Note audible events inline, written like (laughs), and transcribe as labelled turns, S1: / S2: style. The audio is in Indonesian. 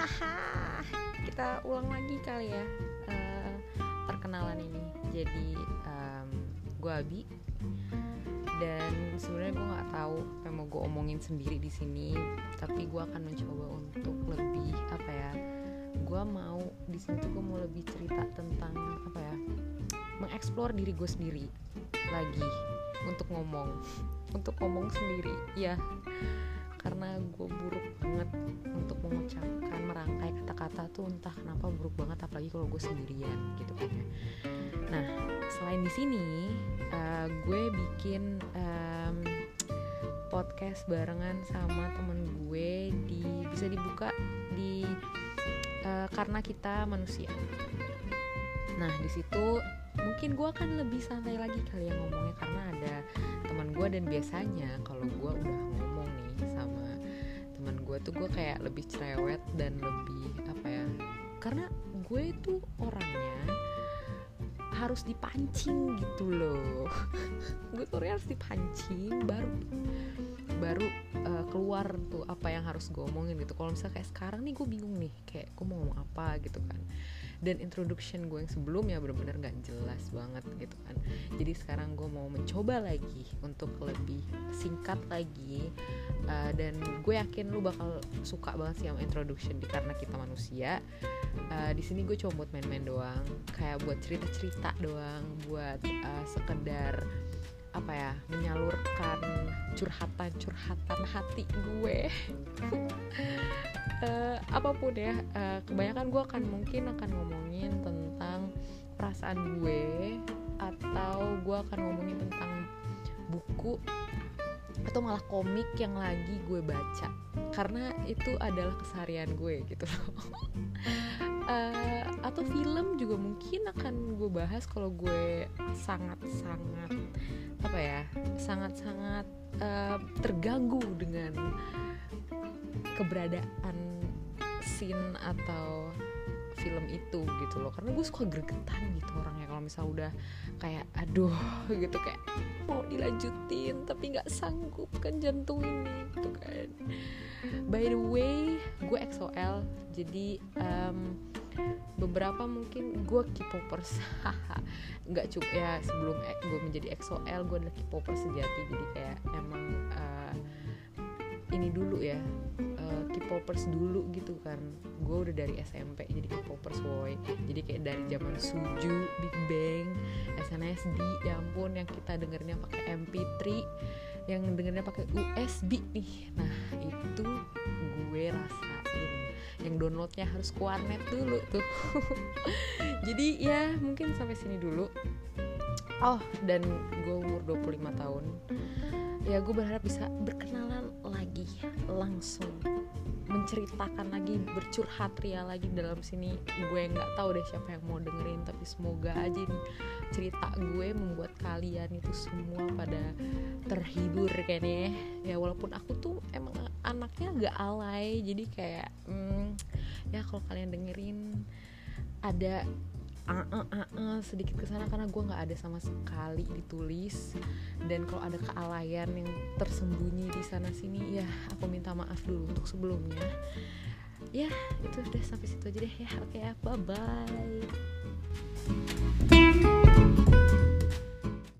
S1: haha. Kita ulang lagi kali ya uh, perkenalan ini. Jadi um, gue Abi. Dan sebenarnya gue nggak tahu apa yang mau gue omongin sendiri di sini tapi gue akan mencoba untuk lebih apa ya gue mau di sini tuh gue mau lebih cerita tentang apa ya mengeksplor diri gue sendiri lagi untuk ngomong. (laughs) Untuk ngomong sendiri ya karena gue buruk kata-kata tuh entah kenapa buruk banget apalagi kalau gue sendirian gitu kan ya. Nah selain di sini uh, gue bikin um, podcast barengan sama temen gue di bisa dibuka di uh, karena kita manusia. Nah di situ mungkin gue akan lebih santai lagi kali ya ngomongnya karena ada teman gue dan biasanya kalau gue udah ngomong tuh gue kayak lebih cerewet dan lebih apa ya karena gue itu orangnya harus dipancing gitu loh. (laughs) Gue tuh harus dipancing baru baru uh, keluar tuh apa yang harus gue omongin gitu. Kalau misalnya kayak sekarang nih gue bingung nih kayak gue mau ngomong apa gitu kan dan introduction gue yang sebelumnya bener-bener gak jelas banget gitu kan. Jadi sekarang gue mau mencoba lagi untuk lebih singkat lagi uh, dan gue yakin lu bakal suka banget sih sama introduction di karena kita manusia. Uh, di sini gue cuma buat main-main doang kayak buat cerita-cerita doang buat uh, sekedar apa ya menyalurkan curhatan-curhatan hati gue (laughs) uh, apa pun ya uh, kebanyakan gue akan mungkin akan ngomongin tentang perasaan gue atau gue akan ngomongin tentang buku atau malah komik yang lagi gue baca. Karena itu adalah keseharian gue gitu loh. Uh, (laughs) atau film juga mungkin akan gue bahas kalau gue sangat-sangat apa ya sangat-sangat uh, terganggu dengan keberadaan scene atau film itu gitu loh. Karena gue suka gregetan gitu orangnya kalau misal udah kayak aduh (laughs) gitu kayak mau dilanjutin tapi nggak sanggup kan jantung ini gitu kan. By the way gue XOL jadi um, beberapa mungkin gue K-popers. (laughs) Nggak cukup ya sebelum gue menjadi XOL gue adalah K-popers sejati. Jadi kayak emang uh, ini dulu ya uh, K-popers dulu gitu kan. Gue udah dari SMP jadi K-popers boy jadi kayak dari zaman Suju, Big Bang, SNSD ya ampun yang kita dengernya pakai MP3 yang dengernya pakai USB nih. Nah itu gue rasain. Yang downloadnya harus ke warnet dulu tuh. (laughs) Jadi ya mungkin sampai sini dulu. Oh. Dan gue umur 25 tahun ya gue berharap bisa berkenalan lagi langsung. Menceritakan lagi bercurhat ria lagi dalam sini. Gue nggak tahu deh siapa yang mau dengerin tapi semoga aja nih cerita gue membuat kalian itu semua pada terhibur kayaknya ya. Walaupun aku tuh emang anaknya agak alay jadi kayak hmm, ya kalau kalian dengerin ada uh, uh, uh, uh, sedikit ke sana karena gue nggak ada sama sekali ditulis. Dan kalau ada kealayan yang tersembunyi di sana sini ya aku minta maaf dulu untuk sebelumnya. Ya itu udah sampai situ aja deh ya. Oke okay, bye bye